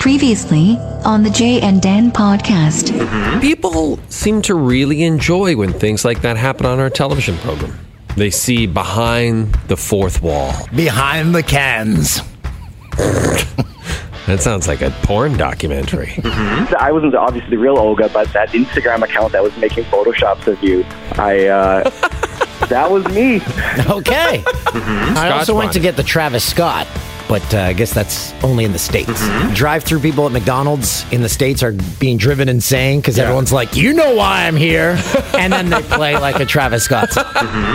Previously on the Jay and Dan podcast. Mm-hmm. People seem to really enjoy when things like that happen on our television program. They see behind the fourth wall. Behind the cans. That sounds like a porn documentary. Mm-hmm. I wasn't obviously the real Olga, but that Instagram account that was making photoshops of you, I uh, that was me. Okay. Mm-hmm. I also went bonnet. to get the Travis Scott, but uh, I guess that's only in the States. Drive through people at McDonald's in the States are being driven insane because everyone's like, you know why I'm here. and then they play like a Travis Scott. song.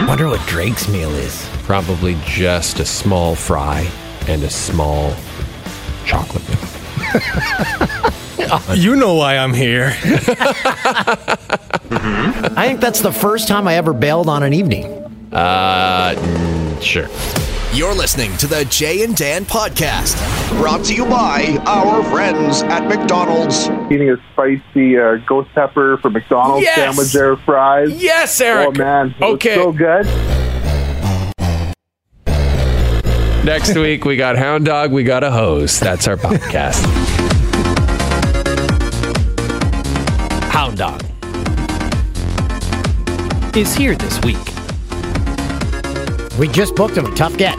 Wonder what Drake's meal is. Probably just a small fry and a small chocolate milk. You know why I'm here. I think that's the first time I ever bailed on an evening. Uh, sure. You're listening to the Jay and Dan podcast, brought to you by our friends at McDonald's. eating a spicy uh, ghost pepper for McDonald's Yes! sandwich there, fries. Yes, Eric. Oh man, it was Okay. so good. Next week we got Hound Dog, we got a hose. That's our podcast. Hound Dog is here this week. We just booked him. Tough get.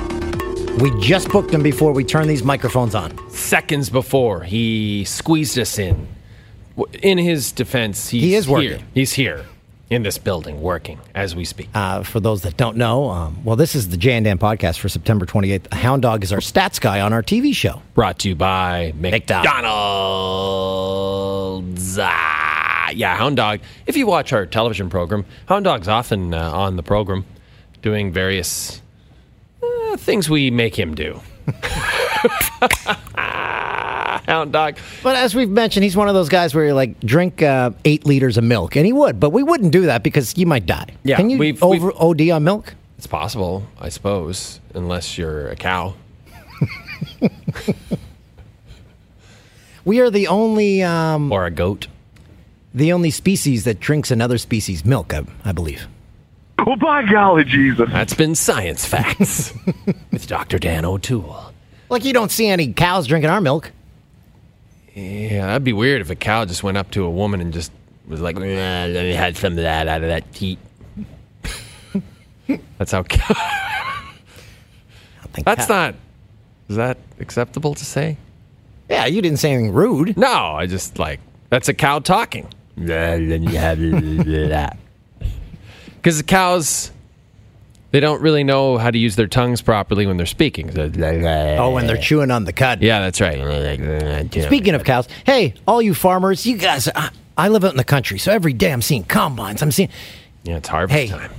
We just booked him before we turn these microphones on. Seconds before he squeezed us in. In his defense, he's He is working. Here. He's here in this building working as we speak. Uh, for those that don't know, um, well, this is the Jay and Dan podcast for September 28th. Hound Dog is our stats guy on our TV show. Brought to you by McDonald's. McDonald's. Ah, yeah, Hound Dog. If you watch our television program, Hound Dog's often uh, on the program doing various uh, things we make him do. Hound Dog. But as we've mentioned, he's one of those guys where you're like, drink uh, eight liters of milk. And he would, but we wouldn't do that because you might die. Yeah, Can you we've- over we've- OD on milk? It's possible, I suppose, unless you're a cow. We are the only um, or a goat. the only species that drinks another species' milk, I, I believe. Oh by golly, Jesus! That's been Science Facts with Dr. Dan O'Toole. Like you don't see any cows drinking our milk. Yeah, that'd be weird if a cow just went up to a woman and just was like, "Nah, let me have some of that out of that teat. That's how. Cow- That's cow- not. Is that acceptable to say? Yeah, you didn't say anything rude. No, I just like that's a cow talking. Because the cows, they don't really know how to use their tongues properly when they're speaking. Oh, when they're chewing on the cud. Yeah, that's right. Speaking of cows, hey, all you farmers, you guys, I, I live out in the country, so every day I'm seeing combines. I'm seeing yeah, it's harvest Hey. time.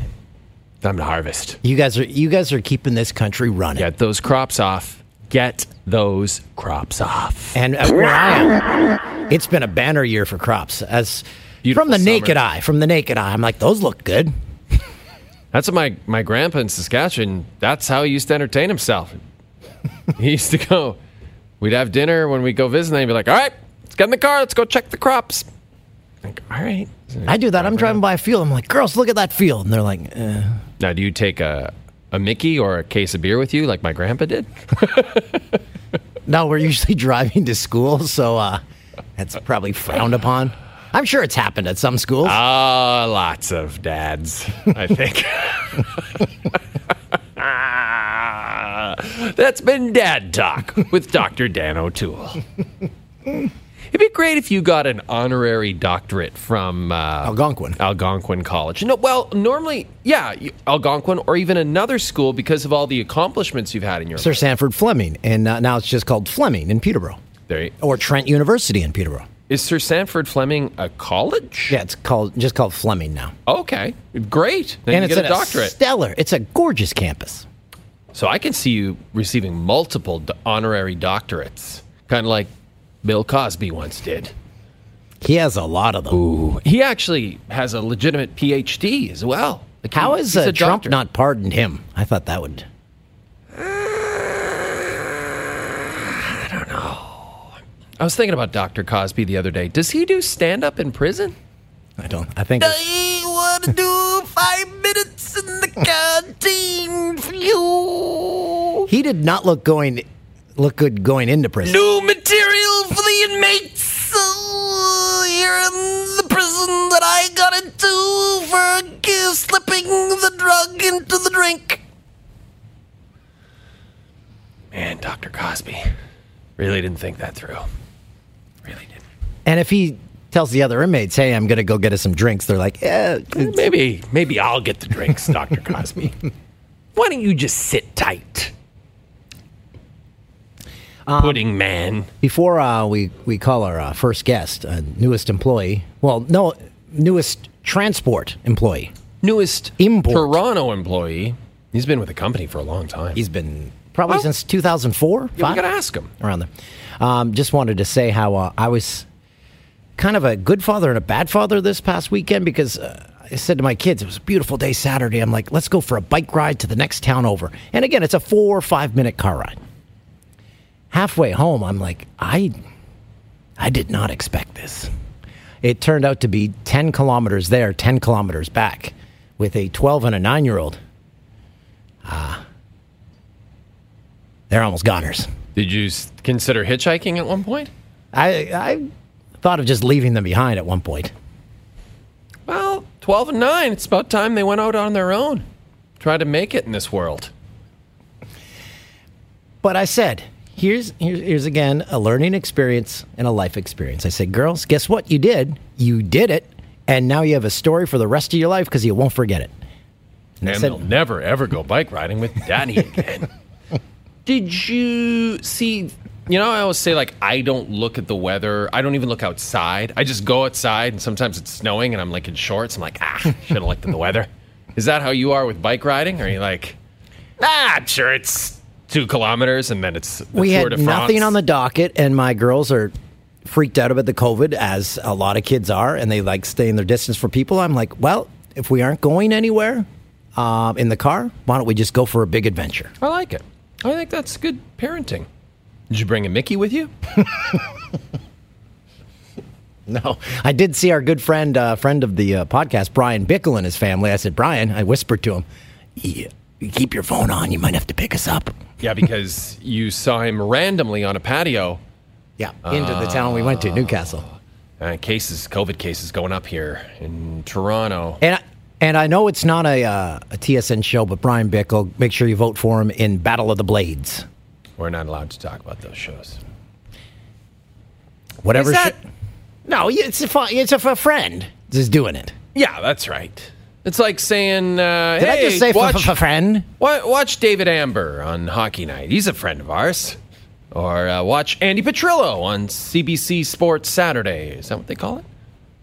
Time to harvest. you guys are you guys are keeping this country running. Get those crops off. Get those crops off. And uh, where I am, it's been a banner year for crops. As Beautiful from the naked eye, from the naked eye, I'm like, those look good. That's what my, my grandpa in Saskatchewan, that's how he used to entertain himself. he used to go, we'd have dinner when we go visit, and he'd be like, all right, let's get in the car, let's go check the crops. Like, all right. I do that. I'm driving by a field. I'm like, girls, look at that field, and they're like, eh. Now, do you take a, a Mickey or a case of beer with you like my grandpa did? no, we're usually driving to school, so uh, that's probably frowned upon. I'm sure it's happened at some schools. Ah, lots of dads, I think. That's been Dad Talk with Dr. Dan O'Toole. It'd be great if you got an honorary doctorate from uh, Algonquin. Algonquin College. No, well, normally, yeah, you- Algonquin or even another school because of all the accomplishments you've had in your Sir life. Sandford Fleming, and uh, now it's just called Fleming in Peterborough, There you- or Trent University in Peterborough. Is Sir Sandford Fleming a college? Yeah, it's called just called Fleming now, Okay, great. Then and you it's get a at doctorate. stellar. It's a gorgeous campus. So I can see you receiving multiple honorary doctorates, kind of like Bill Cosby once did. He has a lot of them. Ooh, he actually has a legitimate PhD as well. Like How he- he's uh, Trump doctor. not pardoned him? I thought that would. I was thinking about Dr. Cosby the other day. Does he do stand up in prison? I don't. I think. I want to do five minutes in the canteen for you. He did not look going look good going into prison. New material for the inmates uh, here in the prison that I got into for uh, slipping the drug into the drink. Man, Dr. Cosby really didn't think that through. And if he tells the other inmates, "Hey, I'm going to go get us some drinks," they're like, "Yeah, Maybe, maybe I'll get the drinks, Dr. Cosby. Why don't you just sit tight? Pudding man. Before uh, we we call our uh, first guest, uh, newest employee. Well, no, newest transport employee. Newest Import. Toronto employee. He's been with the company for a long time. He's been probably Well, since 2004. yeah, we five? gotta ask him. around there. Um, just wanted to say how uh, I was kind of a good father and a bad father this past weekend because uh, I said to my kids, it was a beautiful day Saturday. I'm like, let's go for a bike ride to the next town over. And again, it's a four or five minute car ride. Halfway home, I'm like, I, I did not expect this. It turned out to be 10 kilometers there, 10 kilometers back with a 12 and a 9 year old. Ah, they're almost goners. Did you consider hitchhiking at one point? I I thought of just leaving them behind at one point. Well, 12 and 9. It's about time they went out on their own. Try to make it in this world. But I said, here's here's, here's again a learning experience and a life experience. I said, girls, guess what you did? You did it, and now you have a story for the rest of your life because you won't forget it. And I And said, they'll never, ever go bike riding with daddy again. Did you see? You know, I always say, like, I don't look at the weather. I don't even look outside. I just go outside, and sometimes it's snowing, and I'm like in shorts. I'm like, ah, should have looked at the weather. Is that how you are with bike riding? Or are you like, ah, sure, it's two kilometers, and then it's the we Tour had nothing on the docket, and my girls are freaked out about the COVID, as a lot of kids are, and they like staying their distance for people. I'm like, well, if we aren't going anywhere um, in the car, why don't we just go for a big adventure? I like it. I think that's good parenting. Did you bring a Mickey with you? No, I did see our good friend, uh, friend of the uh, podcast, Bryan Bickell and his family. I said, Brian, I whispered to him, "Yeah, keep your phone on. You might have to pick us up. Yeah, because you saw him randomly on a patio. Yeah, into the town we went to, Newcastle. Uh, cases, COVID cases going up here in Toronto. And I, and I know it's not a, uh, a TSN show, but Bryan Bickell, make sure you vote for him in Battle of the Blades. We're not allowed to talk about those shows. Whatever. Is that- sh- no, it's a it's a, f- friend is doing it. Yeah, that's right. It's like saying, uh, Did "Hey, I just say watch, f- f- friend? watch David Amber on Hockey Night. He's a friend of ours." Or uh, watch Andy Petrillo on CBC Sports Saturday. Is that what they call it?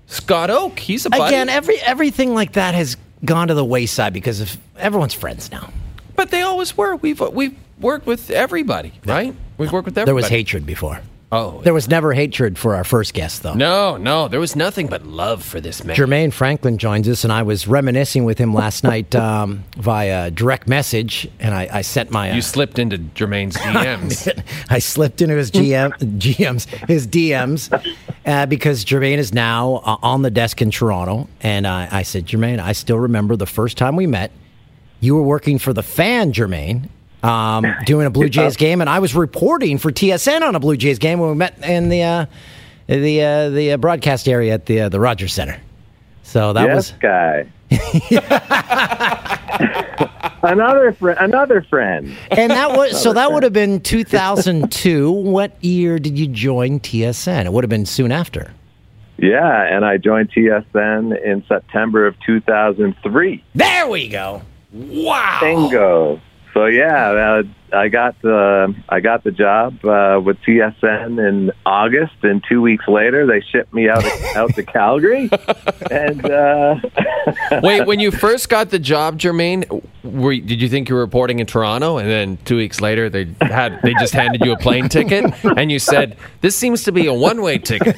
Scott Oake. He's a buddy. Again, every everything like that has gone to the wayside because of everyone's friends now. but they always were. We've we've worked with everybody, right? We've worked with everybody. There was hatred before. Oh, There was never hatred for our first guest, though. no, no. There was nothing but love for this man. Jermain Franklin joins us, and I was reminiscing with him last night um, via direct message, and I, I sent my. Uh, You slipped into Jermain's DMs. I slipped into his GM, GMs, his DMs, uh, because Jermain is now uh, on the desk in Toronto, and I, I said, Jermain, I still remember the first time we met. You were working for the fan, Jermain, um, doing a Blue Jays game, and I was reporting for TSN on a Blue Jays game when we met in the uh, the uh, the uh, broadcast area at the uh, the Rogers Center. So that yes, was guy. another friend. Another friend. and that was so that would have been 2002. what year did you join TSN? It would have been soon after. Yeah, and I joined TSN in September of 2003. There we go. Wow. Bingo. So yeah, uh, I got the I got the job uh, with TSN in August, and two weeks later they shipped me out out to Calgary. And uh, Wait, when you first got the job, Jermain, were, did you think you were reporting in Toronto, and then two weeks later they had they just handed you a plane ticket, and you said this seems to be a one way ticket,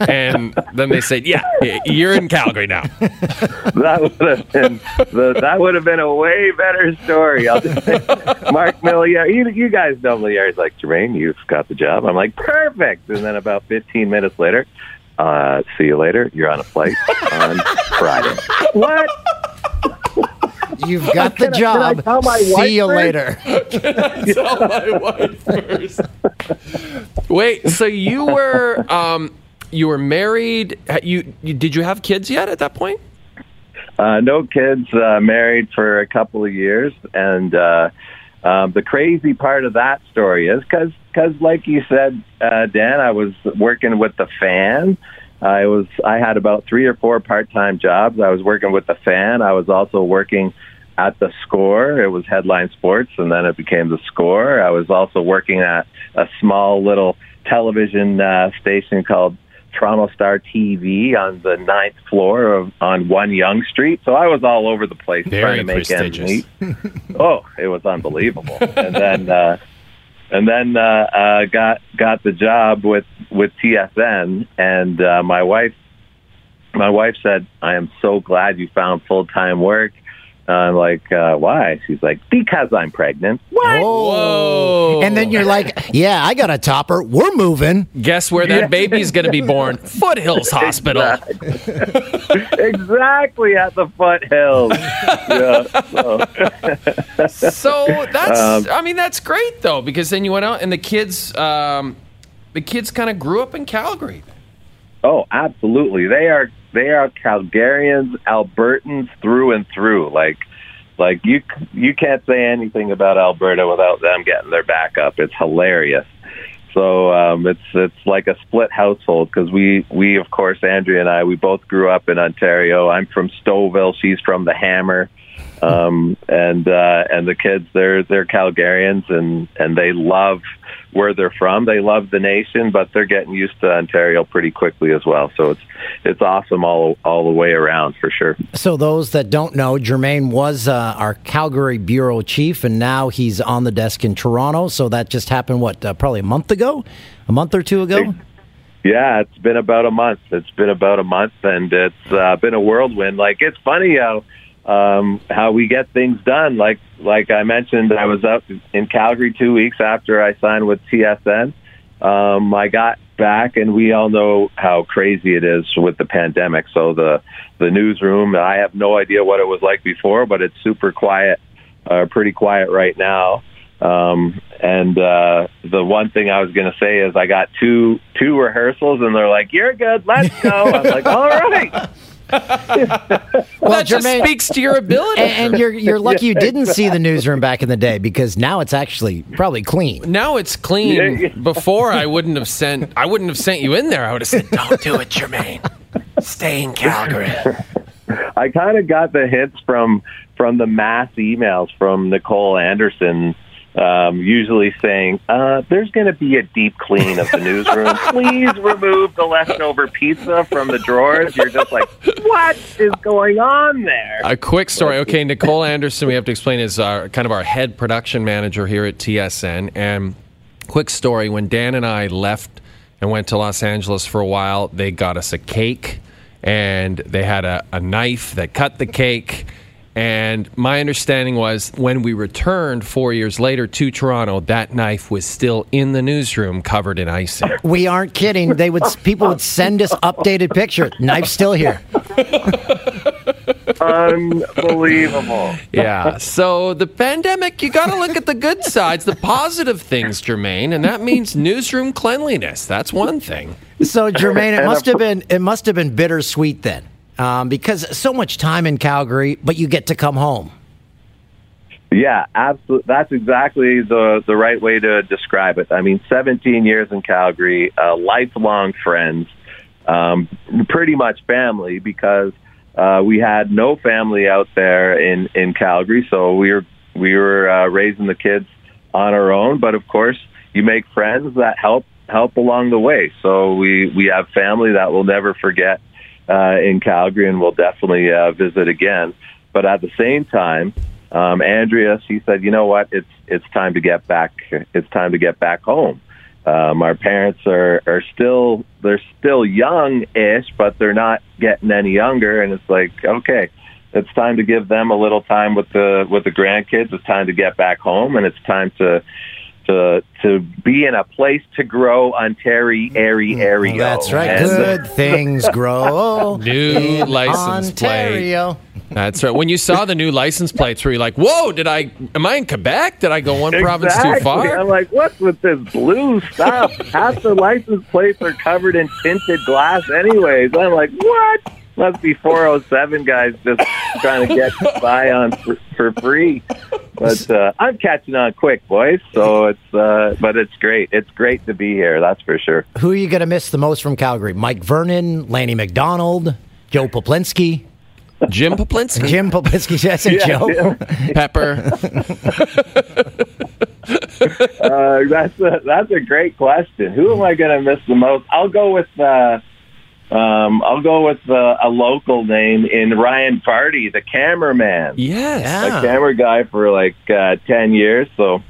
and then they said, yeah, you're in Calgary now. that would have been the, that would have been a way better story. I'll just say, Mark Milliere, you, you guys know Milliere. He's like Jermain, you've got the job. I'm like perfect, and then about 15 minutes later. Uh, see you later. You're on a flight on Friday. What? You've got the Can I- can I job. tell my See wife you first? later. Tell my wife first. Wait, so you were um, you were married? You, you did you have kids yet at that point? Uh, no kids, uh, married for a couple of years, and uh, um, the crazy part of that story is because, cause like you said, uh, Dan, I was working with the fan. I was, I had about three or four part-time jobs. I was working with the fan. I was also working at the Score. It was Headline Sports, and then it became the Score. I was also working at a small little television uh, station called Toronto Star TV on the ninth floor of on One Yonge Street. So I was all over the place Very trying to make ends meet. oh, it was unbelievable. and then uh, and then uh, uh, got got the job with with TSN, and uh, my wife my wife said, "I am so glad you found full time work." I'm like, uh, "Why?" She's like, "Because I'm pregnant." What? Whoa. And then you're like, yeah, I got a topper. We're moving. Guess where that baby's going to be born? Foothills Hospital. exactly at the foothills. yeah. So. So that's Um, I mean that's great though because then you went out and the kids um, the kids kind of grew up in Calgary. Oh, absolutely. They are they are Calgarians, Albertans through and through. Like like you you can't say anything about Alberta without them getting their back up. It's hilarious. So um, it's it's like a split household because we we of course Andrea and I we both grew up in Ontario. I'm from Stouffville. She's from the Hammer. Um, and uh, and the kids they're they're Calgarians and and they love where they're from. They love the nation, but they're getting used to Ontario pretty quickly as well. So it's it's awesome all all the way around for sure. So, those that don't know, Jermain was uh, our Calgary bureau chief, and now he's on the desk in Toronto. So, that just happened, what, uh, probably a month ago? A month or two ago? Yeah, it's been about a month. It's been about a month, and it's uh, been a whirlwind. Like it's funny how um, how we get things done. Like like I mentioned, I was up in Calgary two weeks after I signed with TSN. Um, I got back, and we all know how crazy it is with the pandemic. So the the newsroom, I have no idea what it was like before, but it's super quiet, uh, pretty quiet right now. Um, and uh, the one thing I was going to say is I got two two rehearsals, and they're like, "You're good, let's go." I'm like, "All right." Well, that just Jermain- speaks to your ability. And, and you're you're lucky you didn't see the newsroom back in the day because now it's actually probably clean. now it's clean. Yeah, yeah. Before I wouldn't have sent I wouldn't have sent you in there. I would have said, "Don't do it, Jermain. Stay in Calgary." I kind of got the hints from from the mass emails from Nicole Anderson, um, usually saying, uh, "There's going to be a deep clean of the newsroom. Please remove the leftover pizza from the drawers." You're just like, "What is going on there?" A quick story. Okay, Nicole Anderson, we have to explain, is our, kind of our head production manager here at TSN. And quick story when Dan and I left and went to Los Angeles for a while, they got us a cake and they had a, a knife that cut the cake. And my understanding was when we returned four years later to Toronto, that knife was still in the newsroom covered in icing. We aren't kidding. They would people would send us updated picture. Knife's still here. Unbelievable. Yeah. So the pandemic, you got to look at the good sides, the positive things, Jermain, and that means newsroom cleanliness. That's one thing. So Jermain, it must have been it must have been bittersweet then, um, because so much time in Calgary, but you get to come home. Yeah, absolutely. That's exactly the the right way to describe it. I mean, 17 years in Calgary, uh, lifelong friends, um, pretty much family because uh, we had no family out there in in Calgary, so we were we were uh, raising the kids on our own. But of course, you make friends that help help along the way. So we we have family that we'll never forget uh, in Calgary, and we'll definitely uh, visit again. But at the same time, um, Andrea, she said, "You know what? It's it's time to get back. It's time to get back home. Um, our parents are are still they're still young-ish, but they're not getting any younger. And it's like, okay, it's time to give them a little time with the with the grandkids. It's time to get back home, and it's time to to to be in a place to grow Ontario, airy, airy. That's right. And, uh, Good things grow. New in license plate. That's right. When you saw the new license plates, were you like, "Whoa! Did I? Am I in Quebec? Did I go one province too far?" I'm like, what's with this blue stuff? Half the license plates are covered in tinted glass, anyways. I'm like, what? Must be 407 guys just trying to get by on for, for free. But uh, I'm catching on quick, boys. So it's, uh, but it's great. It's great to be here. That's for sure. Who are you going to miss the most from Calgary? Mike Vernon, Lanny McDonald, Joe Peplinski, Jim Peplinski, Jim Peplinski. Did I say Joe? Yeah. Pepper. Uh, that's a, that's a great question. Who am I going to miss the most? I'll go with uh, um, I'll go with uh, a local name in Ryan Farty, the cameraman. Yes. Yeah. a camera guy for like uh, 10 years. So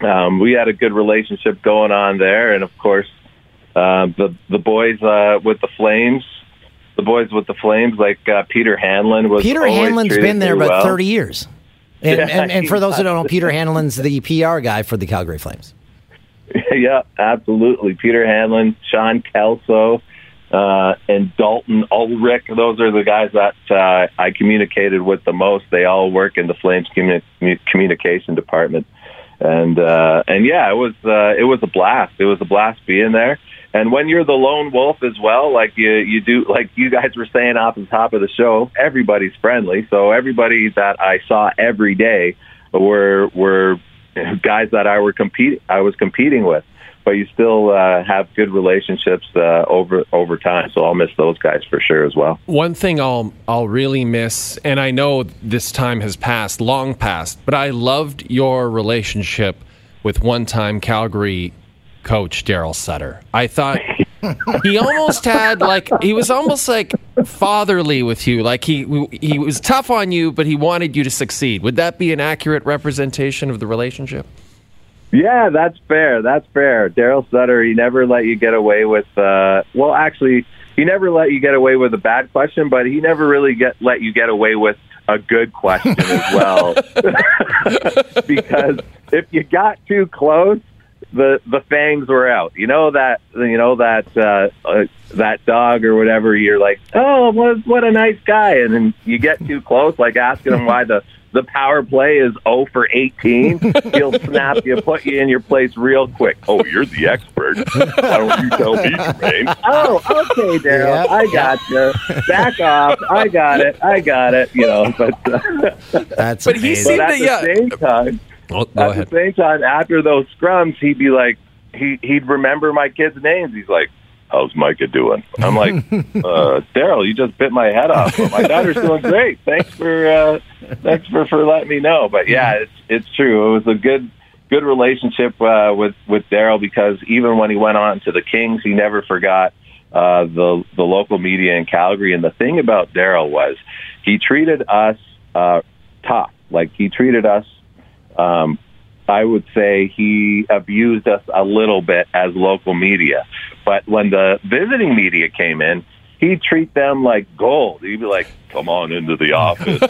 um, we had a good relationship going on there. And of course, uh, the, the boys uh, with the Flames, the boys with the Flames, like uh, Peter Hanlon was. Peter Hanlon's been there me about well. 30 years. And, Yeah, and, and for those who don't know. Peter Hanlon's the PR guy for the Calgary Flames. yeah, absolutely. Peter Hanlon, Sean Kelso, uh, and Dalton Ulrich. Those are the guys that uh, I communicated with the most. They all work in the Flames commu- communication department, and uh, and yeah, it was uh, it was a blast. It was a blast being there. And when you're the lone wolf as well, like you you do, like you guys were saying off the top of the show, everybody's friendly. So everybody that I saw every day were were guys that I were compete I was competing with, but you still uh, have good relationships uh, over over time. So I'll miss those guys for sure as well. One thing I'll I'll really miss, and I know this time has passed, long past, but I loved your relationship with one-time Calgary coach Darryl Sutter. I thought he almost had like he was almost like fatherly with you. Like he he was tough on you, but he wanted you to succeed. Would that be an accurate representation of the relationship? Yeah, that's fair. That's fair. Darryl Sutter, he never let you get away with. Uh, well, actually, he never let you get away with a bad question, but he never really get let you get away with a good question as well. because if you got too close, the the fangs were out. You know that you know that uh, uh, that dog or whatever. You're like, oh, what what a nice guy, and then you get too close, like asking him why the the power play is 0 for 18. He'll snap you, put you in your place real quick. Oh, you're the expert. Why don't you tell me, Jermain? Oh, okay, Darryl. Yeah, I got you. Back off. I got it. I got it. You know, but uh, That's But he seemed but at to- the yeah. same time, Oh, go at ahead. the same time, after those scrums, he'd be like, he he'd remember my kids' names. He's like, "How's Micah doing?" I'm like, uh, "Darryl, you just bit my head off. But my daughter's doing great. Thanks for uh, thanks for for letting me know." But yeah, it's it's true. It was a good good relationship uh, with with Darryl because even when he went on to the Kings, he never forgot uh, the the local media in Calgary. And the thing about Darryl was he treated us uh, tough. Like he treated us um, I would say he abused us a little bit as local media. But when the visiting media came in, he'd treat them like gold. He'd be like, come on into the office.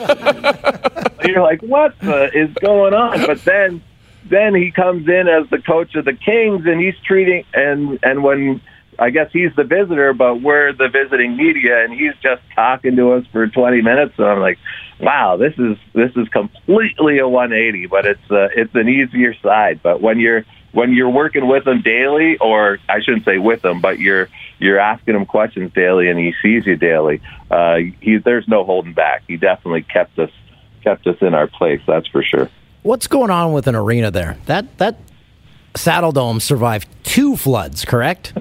You're like, what the is going on? But then, then he comes in as the coach of the Kings, and he's treating and and when I guess he's the visitor, but we're the visiting media, and he's just talking to us for 20 minutes. And I'm like, wow, this is this is completely a 180, but it's uh, it's an easier side. But when you're when you're working with him daily, or I shouldn't say with him, but you're you're asking him questions daily, and he sees you daily. Uh, he there's no holding back. He definitely kept us kept us in our place. That's for sure. What's going on with an arena there? That that Saddledome survived two floods, correct?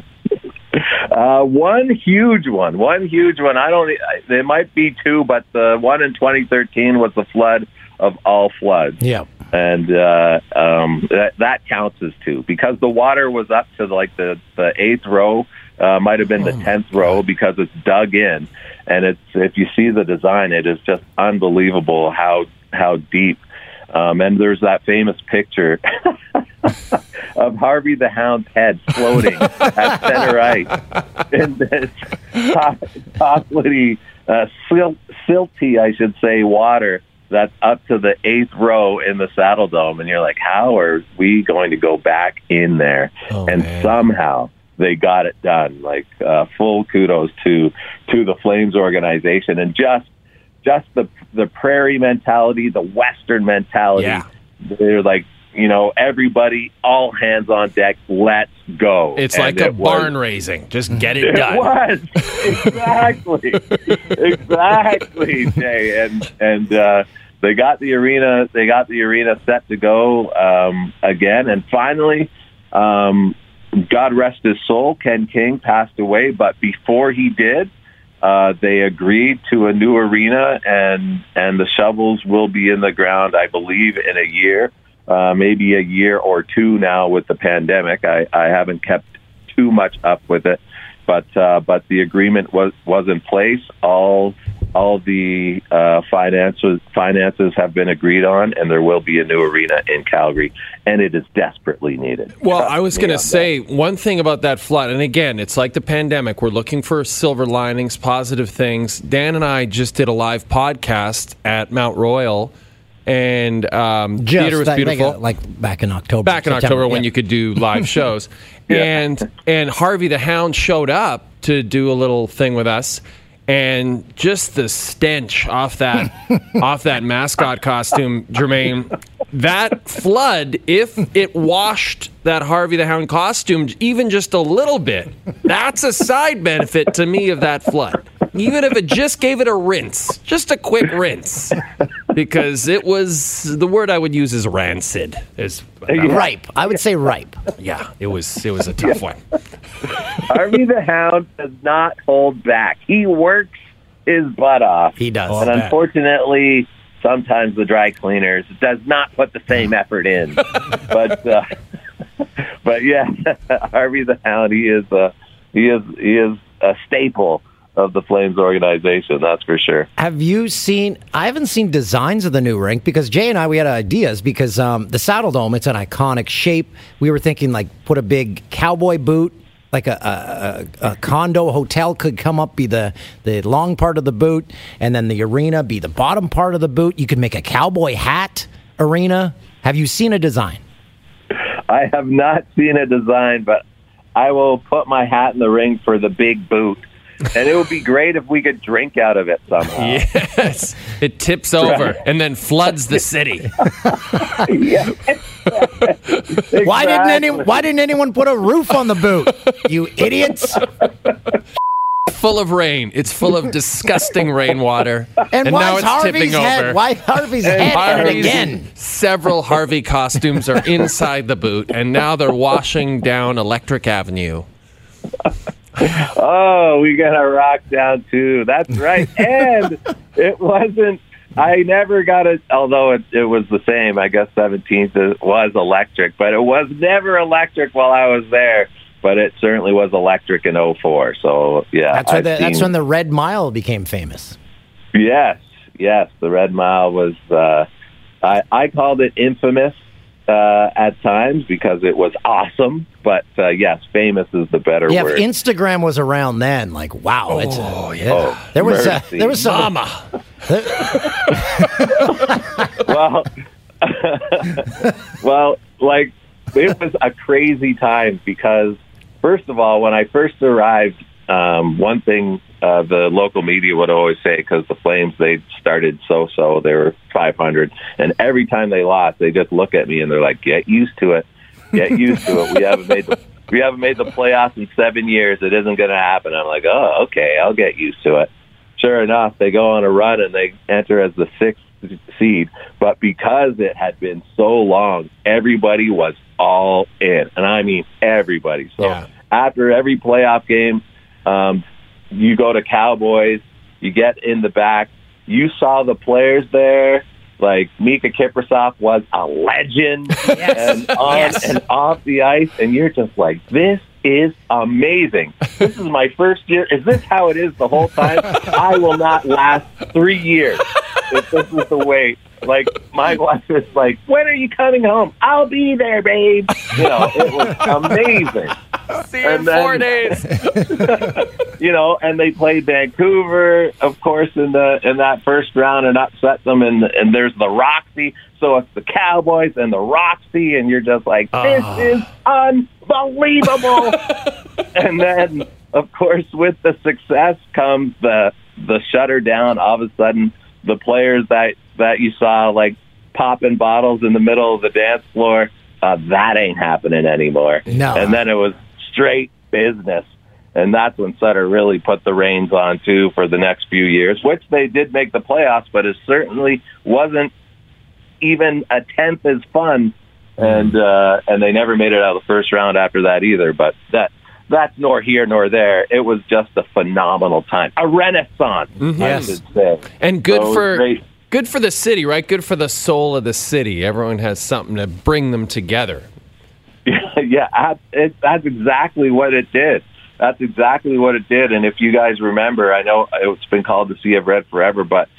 Uh, one huge one, one huge one. I don't. There might be two, but the one in 2013 was the flood of all floods. Yeah. and uh, um, that, that counts as two because the water was up to like the the eighth row, uh, might have been the tenth row because it's dug in, and it's if you see the design, it is just unbelievable how how deep. Um, and there's that famous picture of Harvey the Hound's head floating at center ice in this chocolatey, uh, sil- silty, I should say, water that's up to the eighth row in the Saddledome, and you're like, how are we going to go back in there? Oh, and man. somehow they got it done. Like uh, full kudos to to the Flames organization and just just the the prairie mentality, the Western mentality. Yeah. They're like, you know, everybody, all hands on deck. Let's go. It's And like a was- barn raising. Just get it it done. was exactly, exactly, Jay, and and uh, they got the arena. They got the arena set to go um, again, and finally, um, God rest his soul, Ken King passed away. But before he did, uh, they agreed to a new arena, and and the shovels will be in the ground, I believe, in a year, uh, maybe a year or two now with the pandemic. I, I haven't kept too much up with it, but uh, but the agreement was was in place. All all the uh, finances finances have been agreed on, and there will be a new arena in Calgary, and it is desperately needed. Well, Trust I was going to on that. say one thing about that flood, and again, it's like the pandemic. We're looking for silver linings, positive things. Dan and I just did a live podcast at Mount Royal, and um, Just theater was I think, beautiful. like back in October. back in September, October when yeah. you could do live shows. And and Harvey the Hound showed up to do a little thing with us. And just the stench off that off that mascot costume, Jermain, that flood, if it washed that Harvey the Hound costume even just a little bit, that's a side benefit to me of that flood. Even if it just gave it a rinse, just a quick rinse, because it was the word I would use is rancid. Is ripe. I would say ripe. yeah, it was it was a tough one. Harvey the Hound does not hold back. He works his butt off. He does. and unfortunately, sometimes the dry cleaners does not put the same effort in. but uh, but yeah, Harvey the Hound, he is a he is he is a staple of the Flames organization. That's for sure. Have you seen? I haven't seen designs of the new rink because Jay and I we had ideas because um, the Saddledome it's an iconic shape. We were thinking like put a big cowboy boot, like a, a, a, a condo hotel could come up be the the long part of the boot, and then the arena be the bottom part of the boot. You could make a cowboy hat arena. Have you seen a design? I have not seen a design, but I will put my hat in the ring for the big boot. And it would be great if we could drink out of it somehow. Yes, it tips over and then floods the city. Yeah. Why didn't any, Why didn't anyone put a roof on the boot? You idiots! Full of rain. It's full of disgusting rainwater. And, why now it's Harvey's tipping head? over. Why Harvey's head Harvey's- again? Several Harvey costumes are inside the boot, and now they're washing down Electric Avenue. Oh, we got a rock down too. That's right. and it wasn't. I never got it. Although it, it was the same. I guess 17th was electric, but it was never electric while I was there. But it certainly was electric in 04. So yeah, That's when, the, that's when the Red Mile became famous. Yes, yes. The Red Mile was. Uh, I I called it infamous uh, at times because it was awesome. But uh, yes, famous is the better Yeah, word. if Instagram was around then, like wow, it's oh yeah. Oh, there was uh, there was some Mama. well, well, like it was a crazy time because, first of all, when I first arrived, um, one thing uh, the local media would always say because the Flames they started so-so, they were 500, and every time they lost, they just look at me and they're like, "Get used to it, get used to it. We haven't made the we haven't made the playoffs in seven years. It isn't going to happen." I'm like, "Oh, okay, I'll get used to it." Sure enough, they go on a run and they enter as the sixth seed. But because it had been so long, everybody was all in, and I mean everybody. So Yeah. after every playoff game, um, you go to Cowboys, you get in the back. You saw the players there. Like Miikka Kiprusoff was a legend, and on Yes. and off the ice, and you're just like, this is amazing. This is my first year. Is this how it is the whole time? I will not last three years if this is the way like my wife is like, "When are you coming home?" I'll be there, babe. You know, it was amazing. See you And in then- four days. you know, and they played Vancouver, of course, in the in that first round and upset them. And and there's the Roxy, so it's the Cowboys and the Roxy, and you're just like, this is unbelievable. and then, of course, with the success comes the the shutter down. All of a sudden, the players that that you saw like popping bottles in the middle of the dance floor, uh, that ain't happening anymore. No. And then it was straight business. And that's when Sutter really put the reins on too for the next few years, which they did make the playoffs, but it certainly wasn't even a tenth as fun. And uh, and they never made it out of the first round after that either. But that that's nor here nor there. It was just a phenomenal time, a renaissance, Yes. I should say. And good So for great. good for the city, right? Good for the soul of the city. Everyone has something to bring them together. yeah, that- it, that's exactly what it did. That's exactly what it did. And if you guys remember, I know it's been called the Sea of Red forever, but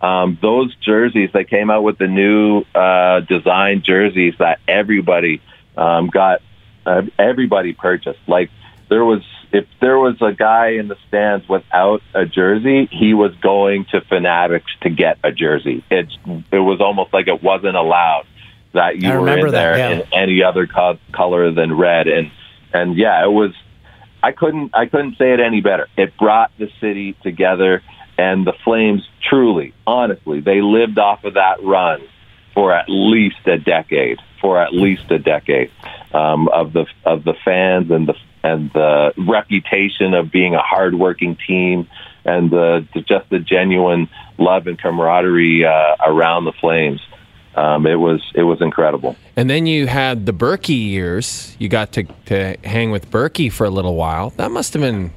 um, those jerseys, they came out with the new uh, design jerseys that everybody um, got, uh, everybody purchased. Like there was, if there was a guy in the stands without a jersey, he was going to Fanatics to get a jersey. It it was almost like it wasn't allowed that you were remember in that, there yeah. in any other co- color than red. And and yeah, it was. I couldn't I couldn't say it any better. It brought the city together, and the Flames truly, honestly, they lived off of that run for at least a decade. For at least a decade um, of the of the fans and the and the reputation of being a hardworking team and the, the just the genuine love and camaraderie uh, around the Flames. Um, it was it was incredible. And then you had the Burkie years. You got to, to hang with Burkie for a little while. That must have been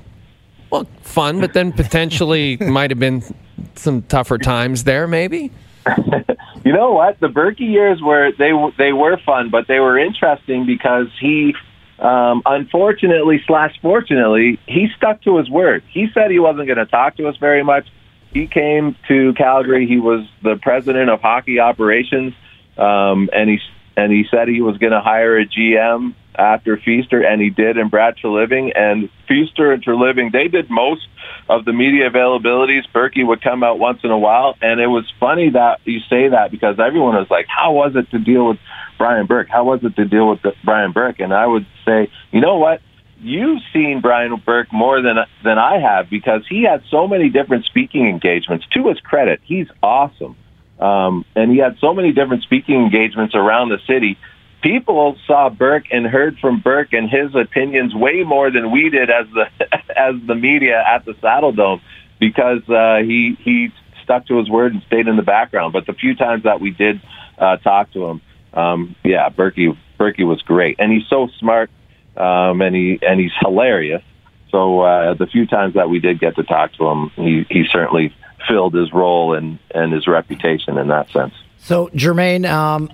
well fun, but then potentially might have been some tougher times there, maybe. You know what? The Burkie years were they they were fun, but they were interesting because he, um, unfortunately slash fortunately, he stuck to his word. He said he wasn't going to talk to us very much. He came to Calgary. He was the president of hockey operations, um, and he and he said he was going to hire a GM after Feaster, and he did in Brad Treliving. And Feaster and Treliving, they did most of the media availabilities. Burkie would come out once in a while, and it was funny that you say that because everyone was like, "How was it to deal with Brian Burke? How was it to deal with Brian Burke?" And I would say, you know what? You've seen Brian Burke more than than I have because he had so many different speaking engagements. To his credit, he's awesome. Um, and he had so many different speaking engagements around the city. People saw Burke and heard from Burke and his opinions way more than we did as the as the media at the Saddledome because uh, he he stuck to his word and stayed in the background. But the few times that we did uh, talk to him, um, yeah, Burkie Burkie was great, and he's so smart, um, and he and he's hilarious. So uh, the few times that we did get to talk to him, he he certainly filled his role and and his reputation in that sense. So, Jermain, um,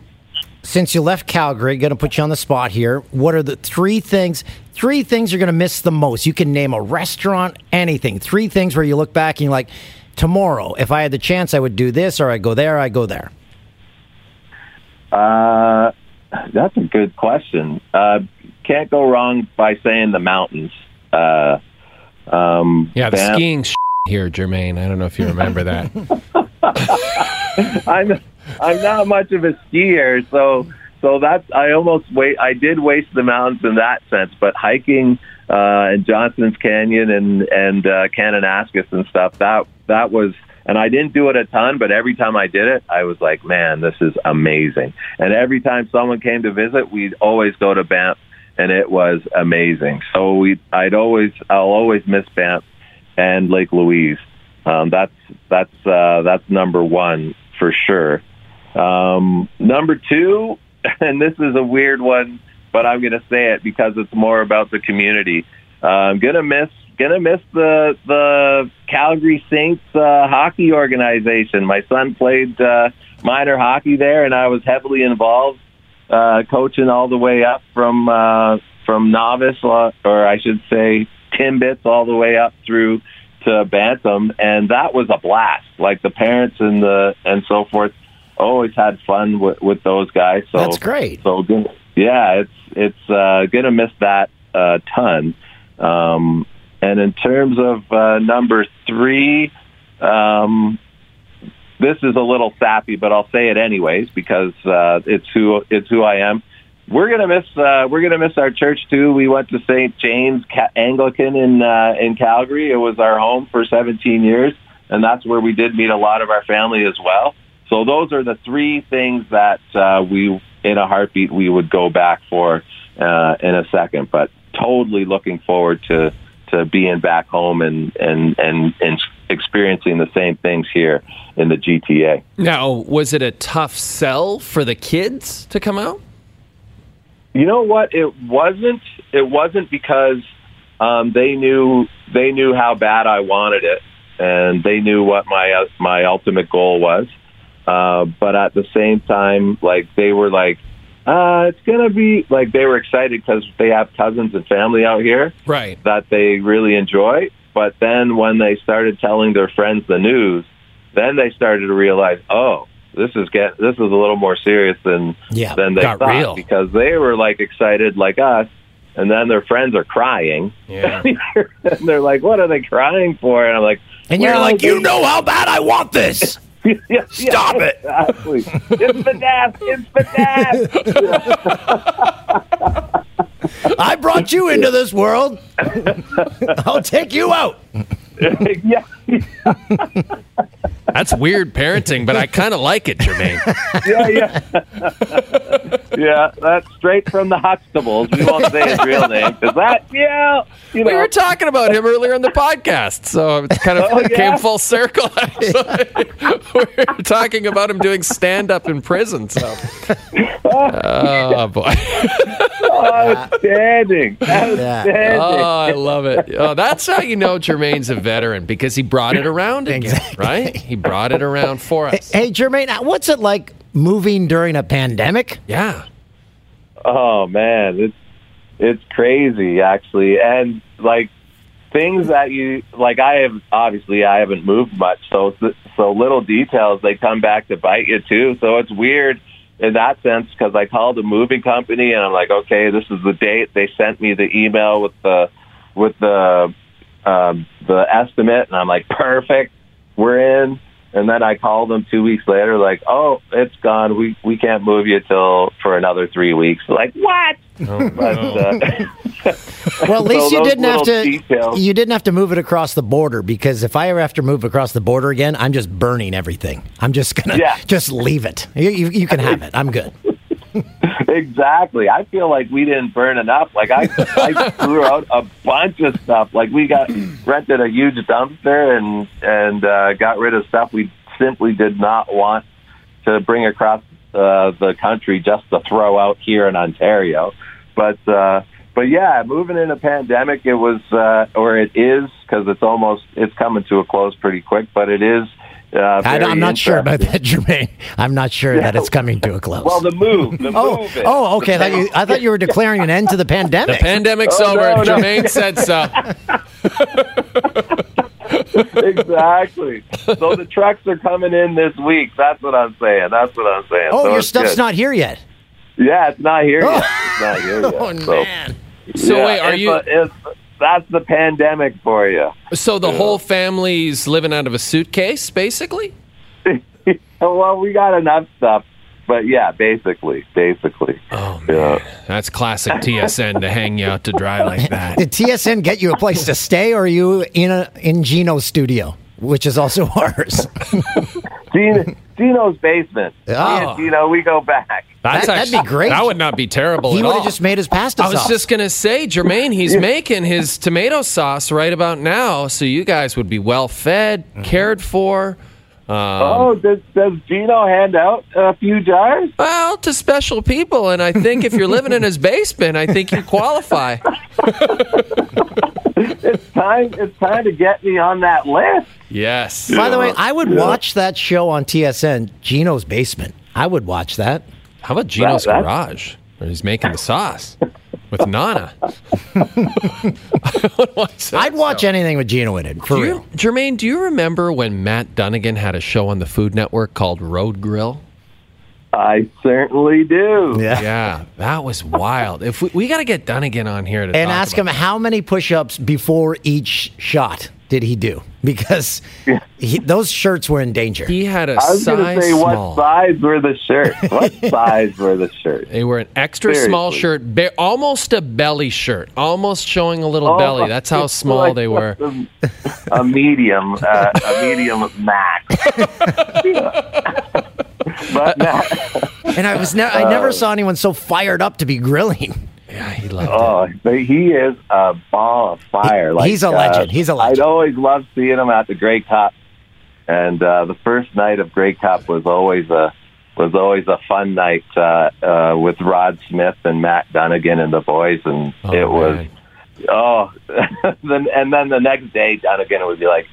since you left Calgary, going to put you on the spot here. What are the three things? Three things you're going to miss the most. You can name a restaurant, anything. Three things where you look back and you're like, tomorrow, if I had the chance, I would do this, or I go there, I go there. Uh, that's a good question. Uh, can't go wrong by saying the mountains. Uh, um, Yeah, the Banff- skiing here, Jermain. I don't know if you remember that. I'm I'm not much of a skier, so so that's I almost wait. I did waste the mountains in that sense, but hiking uh, and Johnson's Canyon and and uh, Kananaskis and stuff that that was. And I didn't do it a ton, but every time I did it, I was like, "Man, this is amazing!" And every time someone came to visit, we'd always go to Banff, and it was amazing. So we, I'd always, I'll always miss Banff and Lake Louise. Um, that's that's uh, that's number one for sure. Um, number two, and this is a weird one, but I'm going to say it because it's more about the community. Uh, I'm gonna miss gonna miss the the Calgary Saints uh, hockey organization. My son played uh, minor hockey there, and I was heavily involved, uh, coaching all the way up from uh, from novice, uh, or I should say, Timbits, all the way up through to Bantam, and that was a blast. Like the parents and the and so forth always had fun with, with those guys. So That's great. So yeah, it's it's uh, gonna miss that a ton. Um, and in terms of uh, number three, um, this is a little sappy, but I'll say it anyways because uh, it's who it's who I am. We're gonna miss uh, we're gonna miss our church too. We went to St. James Ca- Anglican in uh, in Calgary. It was our home for 17 years, and that's where we did meet a lot of our family as well. So those are the three things that uh, we, in a heartbeat, we would go back for uh, in a second. But totally looking forward to to being back home and and and and experiencing the same things here in the GTA. Now, was it a tough sell for the kids to come out? You know what? It wasn't. It wasn't because um, they knew they knew how bad I wanted it, and they knew what my uh, my ultimate goal was. Uh, but at the same time, like they were like, uh, it's gonna be like they were excited because they have cousins and family out here Right. that they really enjoy. But then when they started telling their friends the news, then they started to realize, oh, this is get this is a little more serious than Yeah, than they thought real. because they were like excited like us, and then their friends are crying, Yeah. and they're like, what are they crying for? And I'm like, And you're like, you know how bad I want this. yeah, yeah, Stop it. Exactly. it's the death. It's the death. I brought you into this world. I'll take you out. yeah. That's weird parenting, but I kind of like it, Jermain. yeah, yeah, yeah. That's straight from the Huxtables. We won't say his real name because that, yeah, you We were talking about him earlier in the podcast, so it kind of Oh, yeah? came full circle. Actually, we were talking about him doing stand up in prison. So, oh boy, outstanding, outstanding. oh I love it. Oh, that's how you know Jermain's a veteran because he brought it around again, Exactly. right? He brought it around for us. Hey, Jermain, what's it like moving during a pandemic? Yeah, Oh man, it's it's crazy actually, and like things that you like. I have obviously I haven't moved much, so so little details they come back to bite you too. So it's weird in that sense because I called a moving company and I'm like, okay, this is the date. They sent me the email with the with the um, the estimate, and I'm like, perfect, we're in. And then I called them two weeks later, like, oh, it's gone. We we can't move you till for another three weeks. Like what? but, uh, Well, at least So you didn't have to. details- You didn't have to move it across the border because if I ever have to move across the border again, I'm just burning everything. I'm just gonna Yeah. just leave it. You, you, you can have it. I'm good. exactly. I feel like we didn't burn enough. Like I, I threw out a bunch of stuff. Like we got rented a huge dumpster and and uh, got rid of stuff we simply did not want to bring across uh, the country just to throw out here in Ontario. But uh, but yeah, moving in a pandemic, it was uh, or it is because it's almost it's coming to a close pretty quick. But it is. Uh, I, very am not sure about that, Jermain. I'm not sure that it's coming to a close. Well, the move, the oh, move. is- oh, okay. I thought, you, I thought you were declaring an end to the pandemic. the pandemic. pandemic's Oh, over. no, no. Jermain said so. exactly. So the trucks are coming in this week. That's what I'm saying. That's what I'm saying. oh, So your stuff's good. not here yet. Yeah, it's not here Oh. yet. It's not here yet. Oh So, man. So yeah, wait, are it's you? a- it's, that's the pandemic for you. So the whole family's living out of a suitcase, basically. well, we got enough stuff, but yeah, basically, basically. Oh Yeah. That's classic TSN to hang you out to dry like that. Did TSN get you a place to stay, or are you in a in Gino's studio, which is also ours? Gino, Gino's basement. Me Oh. and Gino, we go back. That's That- that'd be great. That would not be terrible he would have just made his pasta I was sauce. just gonna say, Jermain, he's making his tomato sauce right about now, so you guys would be well fed, Mm-hmm. cared for. Um, oh, does, does Gino hand out a few jars? Well, to special people, and I think if you're living in his basement, I think you qualify. It's time. It's time to get me on that list. Yes. By the way, I would Yeah. watch that show on TSN, Gino's Basement. I would watch that. How about Gino's That- that- garage, where he's making the sauce with Nana? What's? I'd watch anything with Gino in it, for Do real. you, Jermain, do you remember when Matt Dunigan had a show on the Food Network called Road Grill? I certainly do. Yeah. Yeah, that was wild. If we, we got to get Dunigan on here to And talk ask about him how many push-ups before each shot did he do? Because he, those shirts were in danger. He had a I was going to size say, what size were the shirts? What size were the shirts? They were an extra small shirt, ba- almost a belly shirt, almost showing a little Oh, belly. That's how small like they were. A, a medium, uh, a medium max. but now, and I was ne- I never saw anyone so fired up to be grilling. Yeah, he loved it. oh, but he is a ball of fire. He- like he's a uh, legend. He's a legend. I'd always loved seeing him at the Grey Cup, and uh, the first night of Grey Cup was always a was always a fun night uh, uh, with Rod Smith and Matt Dunigan and the boys, and Oh, it was oh, then and then the next day Dunigan would be like.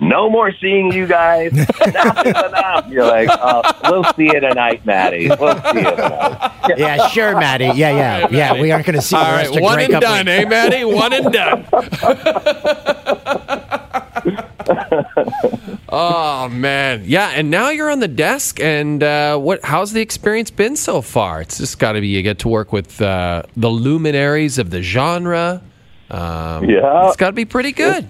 No more seeing you guys. enough is enough. You're like, oh, we'll see you tonight, Maddie. We'll see you tonight. Yeah, sure, Maddie. Yeah, yeah, yeah. We aren't going to see All the right, rest of one and Cup. done, eh, Maddie? One and done. oh man, yeah. And now you're on the desk, and uh, what? How's the experience been so far? It's just got to be you get to work with uh, the luminaries of the genre. Um, Yeah. it's got to be pretty good.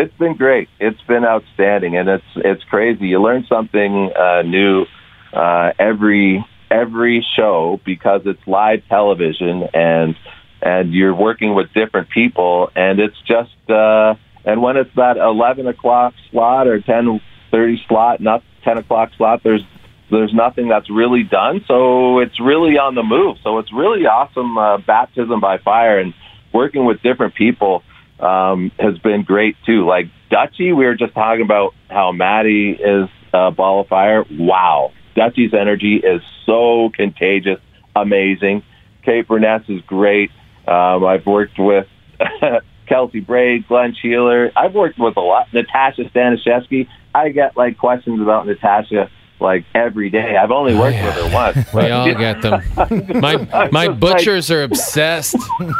It's been great. It's been outstanding, and it's it's crazy. You learn something uh, new uh, every every show because it's live television, and and you're working with different people, and it's just uh, and when it's that eleven o'clock slot or ten thirty slot, not ten o'clock slot, there's there's nothing that's really done, so it's really on the move. So it's really awesome uh, baptism by fire, and working with different people um, has been great too. Like Dutchy, we were just talking about how Maddie is a ball of fire. Wow. Dutchy's energy is so contagious, amazing. Kate Beirness is great. Um, I've worked with Kelsey Braid, Glenn Sheeler. I've worked with a lot. Natasha Staniszewski. I get like questions about Natasha like every day. I've only worked with her once. We all get them. My my butchers are obsessed.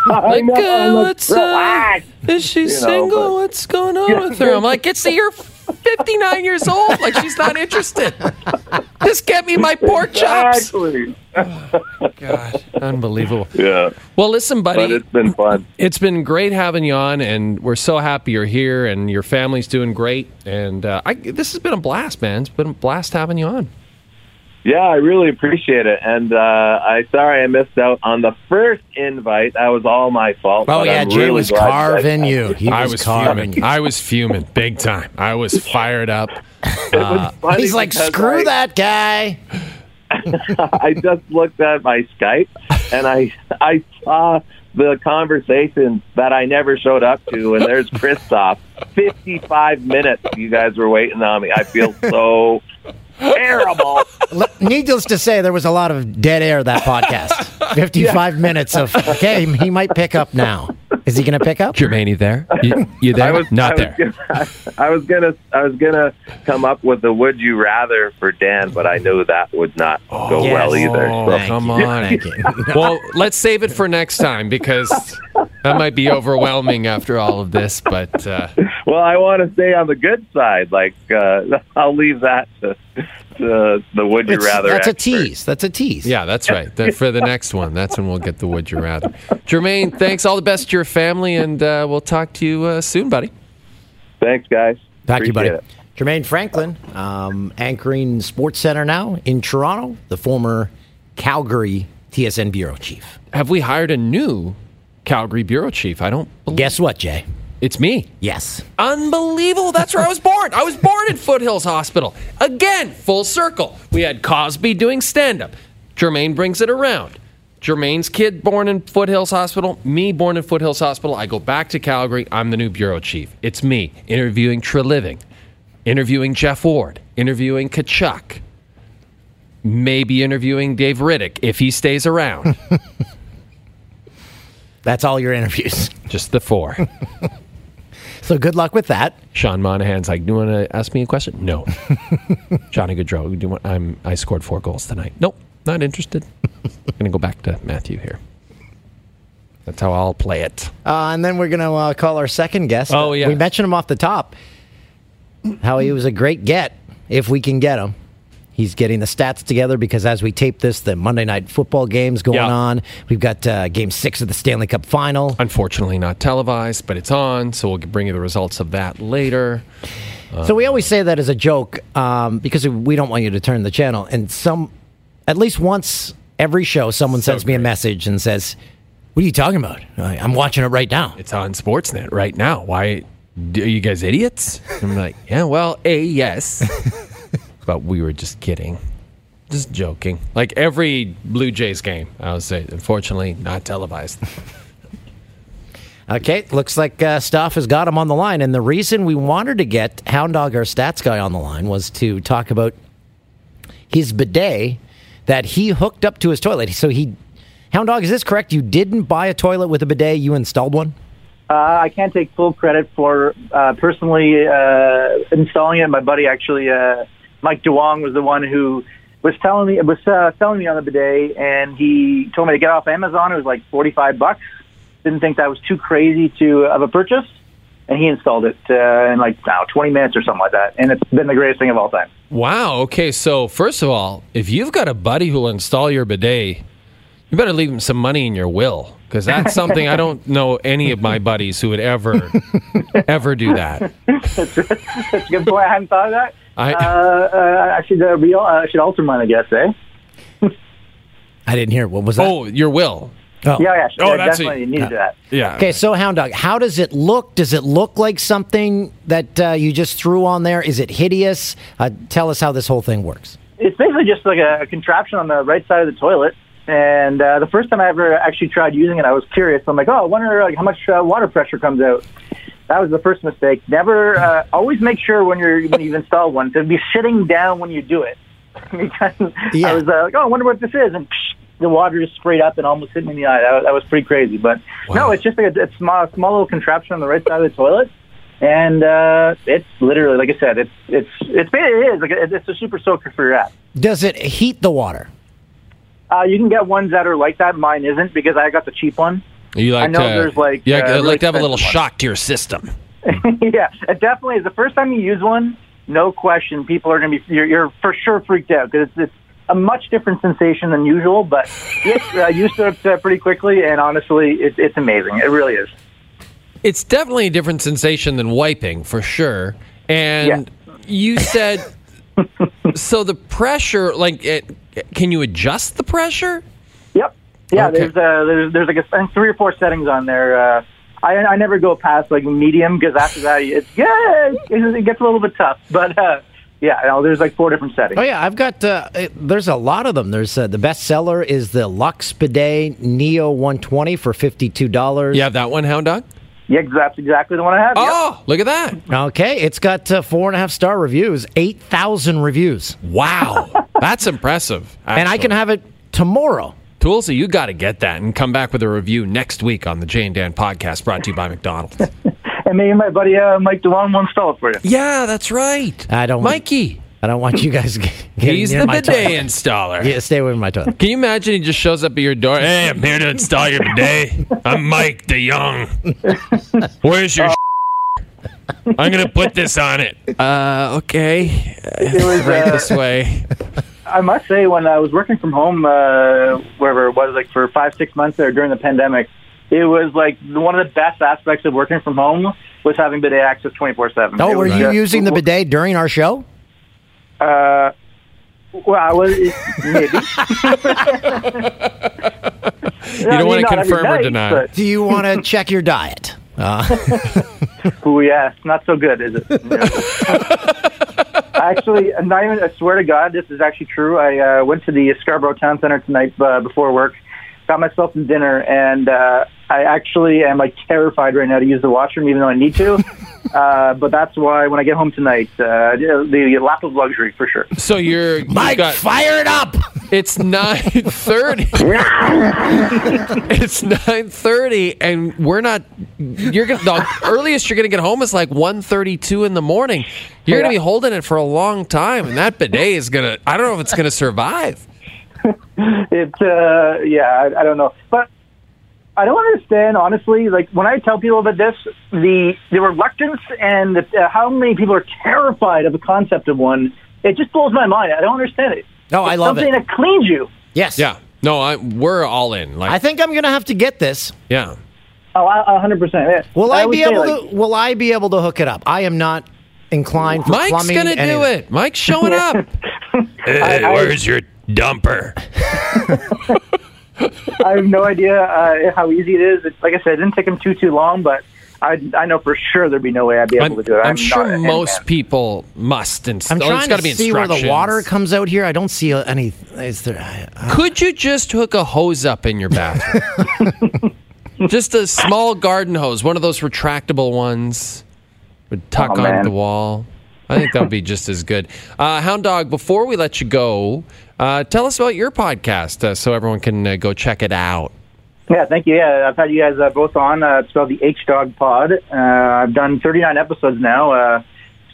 Like, know, uh, like, what's, uh, is she know, single? but- What's going on with her? I'm like, it's you're 59 years old. Like she's not interested. Just get me my pork chops. Exactly. God, unbelievable. Yeah, Well, listen, buddy. but it's been fun. It's been great having you on, and we're so happy you're here, and your family's doing great. And uh, I, this has been a blast, man. It's been a blast having you on. Yeah, I really appreciate it, and uh, I sorry I missed out on the first invite. That was all my fault. Oh yeah, I'm Jay really was carving you. He I was, was carving fuming. I was fuming big time. I was fired up. It was He's like, screw I- that guy. I just looked at my Skype and I I saw the conversation that I never showed up to, and there's Christoph. Fifty-five minutes, you guys were waiting on me. I feel so terrible. Needless to say, there was a lot of dead air that podcast. Fifty-five minutes of okay. He might pick up now. Is he going to pick up? Jermain, you there? You, you there? I was Not I there. Was gonna, I was gonna I was gonna come up with the would you rather for Dan, but I knew that would not go yes. well either. Oh, So. Come on. Well, let's save it for next time because that might be overwhelming after all of this. But uh, Well, I want to stay on the good side. Like uh, I'll leave that to, to the would you It's- rather. that's a tease. That's a tease. yeah, that's right. Then for the next one, that's when we'll get the would you rather. Jermain, thanks. All the best to your family, and uh, we'll talk to you uh, soon, buddy. Thanks, you, guys. Thank you, buddy. Appreciate it. Jermain Franklin, um, anchoring SportsCentre now in Toronto, the former Calgary TSN bureau chief. Have we hired a new Calgary bureau chief? I don't. believe Guess what, Jay? It's me. Yes. Unbelievable. That's where I was born. I was born in Foothills Hospital. Again, full circle. We had Cosby doing stand up. Jermain brings it around. Jermain's kid born in Foothills Hospital, me born in Foothills Hospital. I go back to Calgary. I'm the new bureau chief. It's me interviewing Treliving, interviewing Geoff Ward, interviewing Tkachuk, maybe interviewing Dave Rittich if he stays around. That's all your interviews. Just the four. So good luck with that. Sean Monahan's like, "Do you want to ask me a question?" No. Johnny Gaudreau, do you want, I'm I scored four goals tonight. Nope, not interested. I'm gonna go back to Matthew here. That's how I'll play it. Uh, and then we're going to uh, call our second guest. Oh, yeah. We mentioned him off the top, how he was a great get if we can get him. He's getting the stats together because as we tape this, the Monday night football games going Yeah. on. We've got uh, game six of the Stanley Cup final. Unfortunately, not televised, but it's on, so we'll bring you the results of that later. So we always say that as a joke um, because we don't want you to turn the channel. And some, at least once every show, someone So sends me a message and says, "What are you talking about? I'm watching it right now." It's on Sportsnet right now. Why are you guys idiots? I'm like, yeah, well, a yes, but we were just kidding, just joking. Like every Blue Jays game, I would say, unfortunately, not televised. Okay, looks like uh, Stoff has got him on the line. And the reason we wanted to get Hound Dog, our stats guy, on the line was to talk about his bidet that he hooked up to his toilet. So he, Hound Dog, is this correct? You didn't buy a toilet with a bidet, you installed one? Uh, I can't take full credit for uh, personally uh, installing it. My buddy actually, uh, Mike DeWong, was the one who was telling me was uh, selling me on the bidet, and he told me to get off Amazon. It was like forty five bucks. Didn't think that was too crazy to of a purchase, and he installed it uh, in like now twenty minutes or something like that, and it's been the greatest thing of all time. Wow. Okay. So first of all, if you've got a buddy who'll install your bidet, you better leave him some money in your will because that's something I don't know any of my buddies who would ever, ever do that. That's a good point. I hadn't thought of that. I- uh, uh, I should uh, re- uh, I should alter mine, I guess. Eh? I didn't hear. What was that? Oh, your will. Oh. Yeah, yeah. Oh, I that's definitely a- needed that. Yeah. Okay, so Hound Dog, how does it look? Does it look like something that uh, you just threw on there? Is it hideous? Uh, tell us how this whole thing works. it's basically just like a, a contraption on the right side of the toilet. And uh, the first time I ever actually tried using it, I was curious. I'm like, oh, I wonder like how much uh, water pressure comes out. That was the first mistake. Never, uh, always make sure when you're when you've installed one to be sitting down when you do it. because Yeah. I was uh, like, oh, I wonder what this is, and psh, the water just sprayed up and almost hit me in the eye. That, that was pretty crazy. But no, it's just like a, a small, small little contraption on the right side of the toilet. And uh, it's literally, like I said, it's it's it's it is like a, it's a super soaker for your ass. Does it heat the water? Uh, you can get ones that are like that. Mine isn't because I got the cheap one. You like I know to, there's, like, you uh, like, really like to have a little expensive shock to your system. yeah, it definitely is. The first time you use one, no question, people are going to be you're, you're for sure freaked out because it's, it's a much different sensation than usual. But yes, uh, used to it uh, pretty quickly, and honestly, it, it's amazing. It really is. It's definitely a different sensation than wiping, for sure. And you said, so the pressure, like, it, can you adjust the pressure? Yep. Yeah. Okay. There's uh, there's there's like a, I think three or four settings on there. Uh, I I never go past like medium because after that it's yeah it, it gets a little bit tough. But uh, yeah, no, there's like four different settings. Oh yeah, I've got. Uh, it, there's a lot of them. There's uh, the best seller is the Luxe Bidet Neo 120 for fifty two dollars. You have that one, Hound Dog? Yeah, that's exactly the one I have. Yep. Oh, look at that. Okay, it's got uh, four and a half star reviews, eight thousand reviews, Wow. That's impressive. and I can have it tomorrow. Toolsy, you got to get that and come back with a review next week on the Jay and Dan podcast brought to you by McDonald's. And me and my buddy uh, Mike DeWan will install it for you. yeah, that's right. I don't- Mikey. I don't want you guys get getting He's near the my bidet toilet. installer. Yeah, stay away from my toilet. Can you imagine he just shows up at your door? Hey, I'm here to install your bidet. I'm Mike DeYoung. Where's your I'm going to put this on it. Uh, okay. It was, Right uh, this way. I must say, when I was working from home, uh, wherever it was, like for five, six months there during the pandemic, it was like one of the best aspects of working from home was having bidet access 24 7. Oh, were you using the bidet during our show? Uh, well, I was maybe. You don't want to confirm or deny. Do you want to check your diet? Uh, Oh yeah, not so good, is it? Actually, I'm not even. I swear to God, this is actually true. I uh, went to the Scarborough Town Center tonight uh, before work, got myself some dinner, and uh, I actually am like terrified right now to use the washroom, even though I need to. uh, but that's why when I get home tonight, uh, the, the lap of luxury for sure. So you're you've Mike, got, fire it up! It's nine thirty. it's nine thirty, and we're not. You're gonna the earliest you're gonna get home is like 1.32 in the morning. You're gonna be holding it for a long time, and that bidet is gonna. I don't know if it's gonna survive. It, uh, yeah, I, I don't know, but I don't understand honestly. Like when I tell people about this, the the reluctance and the, uh, how many people are terrified of the concept of one It just blows my mind. I don't understand it. No, I love something it. Something that cleans you. Yes. Yeah. No, I, we're all in. Like, I think I'm going to have to get this. yeah. Oh, I- a hundred percent. Yeah. Will I, would be able like, to? Will I be able to hook it up? I am not inclined for Mike's plumbing. gonna do anything. it. Mike's showing up. I- I- where's your dumper? I have no idea uh, how easy it is. It's, like I said, it didn't take him too too long, but I I know for sure there'd be no way I'd be able I'm, to do it. I'm I'm sure most people must. And I'm oh, trying it's to be see where the water comes out here. I don't see any. Is there? I- Could you just hook a hose up in your bathroom? just a small garden hose, one of those retractable ones, would tuck Oh, onto the wall. I think that would be just as good. Uh, Hound Dog, before we let you go, uh, tell us about your podcast uh, so everyone can uh, go check it out. Yeah, thank you. Yeah, I've had you guys uh, both on. Uh, it's called the H Dog Pod. I've done 39 episodes now.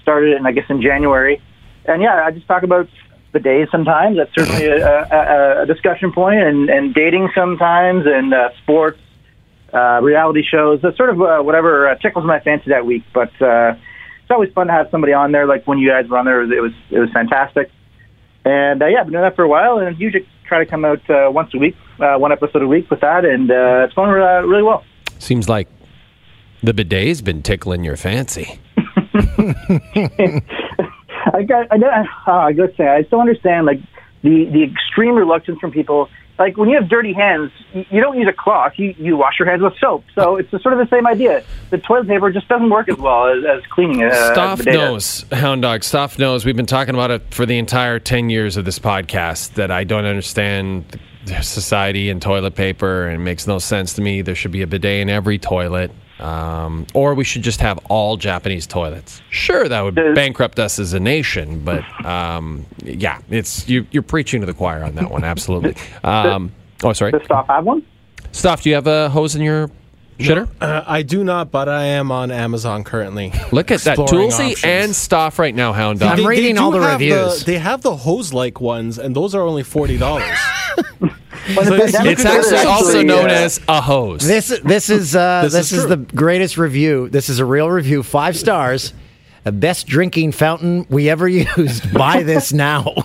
Started in, I guess, in January. And yeah, I just talk about the days sometimes. That's certainly a, a, a discussion point, and, and dating sometimes, and sports, reality shows. That's sort of whatever tickles my fancy that week. But it's always fun to have somebody on there. Like when you guys were on there, it was it was fantastic. And uh, yeah, I've been doing that for a while, and usually try to come out uh, once a week, uh, one episode a week with that, and uh, it's going uh, really well. Seems like the bidet's been tickling your fancy. I got, I got, uh, I got to say, I still understand like the the extreme reluctance from people. Like when you have dirty hands, you don't use a cloth. You you wash your hands with soap. So it's sort of the same idea. The toilet paper just doesn't work as well as, as cleaning it. Uh, Stoff knows, Hound Dog. Stoff knows. We've been talking about it for the entire 10 years of this podcast that I don't understand society and toilet paper, and it makes no sense to me. There should be a bidet in every toilet. Um, or we should just have all Japanese toilets. Sure, that would bankrupt us as a nation, but um, yeah, it's you, you're preaching to the choir on that one. Absolutely. Um, oh, sorry. Does Stoff have one? Stoff, do you have a hose in your shitter? Uh, I do not, but I am on Amazon currently. Look at that. exploring Toolsy and Stoff right now, Hound Dog. I'm reading do all the have reviews. they have the hose-like ones, and those are only forty dollars. When the It's actually also known uh, as a hose. This this is uh, this, This is, is the greatest review. This is a real review. Five stars. The best drinking fountain we ever used. Buy this now.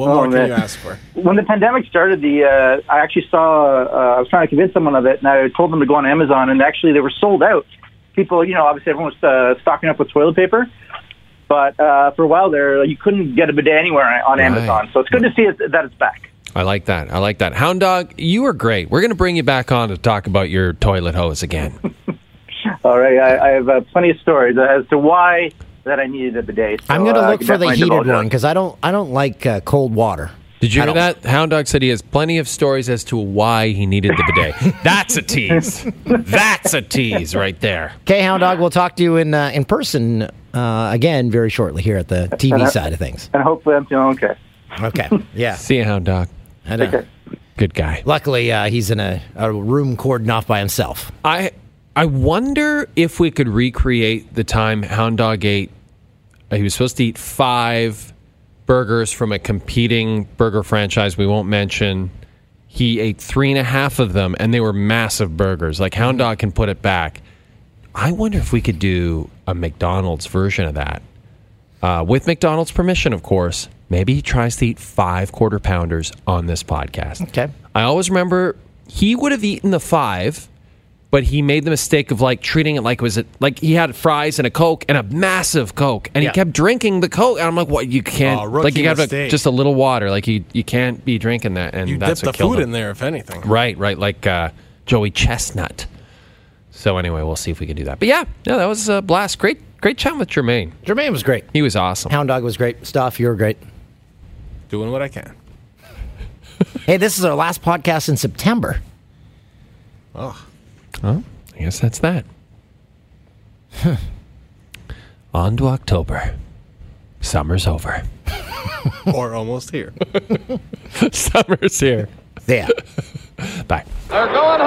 What Oh, more can you ask for? when the pandemic started, the uh, I actually saw. Uh, I was trying to convince someone of it, and I told them to go on Amazon, and actually they were sold out. People, you know, obviously everyone was uh, stocking up with toilet paper, but uh, for a while there, you couldn't get a bidet anywhere on Right. Amazon. So it's good to see it, that it's back. I like that. I like that. Hound Dog, you are great. We're going to bring you back on to talk about your toilet hose again. All right, I, I have uh, plenty of stories as to why that I needed a bidet. So, I'm going uh, to look can for the heated one because I don't I don't like uh, cold water. Did you I hear don't- that? Hound Dog said he has plenty of stories as to why he needed the bidet. That's a tease. That's a tease right there. Okay, Hound Dog. We'll talk to you in uh, in person uh, again very shortly here at the TV side of things. And hopefully I'm feeling okay. Okay. Yeah. See you, Hound Dog. I know. Take care. Good guy. Luckily, uh, he's in a, a room cordoned off by himself. I I wonder if we could recreate the time Hound Dog ate. uh, He was supposed to eat five burgers from a competing burger franchise we won't mention. He ate three and a half of them, and they were massive burgers. Like Hound Dog can put it back. I wonder if we could do a McDonald's version of that. Uh, with McDonald's permission, of course. Maybe he tries to eat five quarter pounders on this podcast. Okay. I always remember he would have eaten the five, but he made the mistake of like treating it like it was a, like he had fries and a coke and a massive coke, and Yeah. he kept drinking the coke. And I'm like, what? You can't Oh, like you got to just a little water. Like you you can't be drinking that, and You dip that's the what killed food him. in there, if anything. Right, right, like uh, Joey Chestnut. So anyway, we'll see if we can do that. But yeah, no, that was a blast. Great, great chat with Jermain. Jermain was great. He was awesome. Hound Dog was great. Stoff, you were great. Doing what I can. Hey, this is our last podcast in September. Oh, Well, I guess that's that. On to October. Summer's over. or almost here. Summer's here. Yeah. Bye. They're going the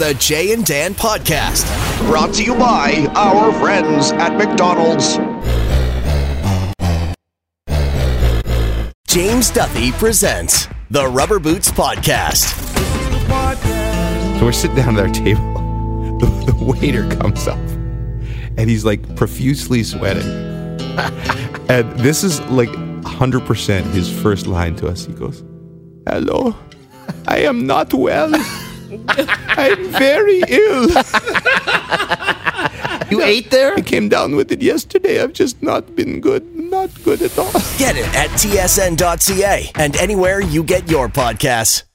the Jay and Dan podcast, brought to you by our friends at McDonald's. James Duthie presents the Rubber Boots Podcast. So we're sitting down at our table. The, the waiter comes up and he's like profusely sweating. and this is like 100% his first line to us. He goes, Hello, I am not well. I'm very ill. You ate there? I came down with it yesterday. I've just not been good. Not good at all. Get it at tsn.ca and anywhere you get your podcasts.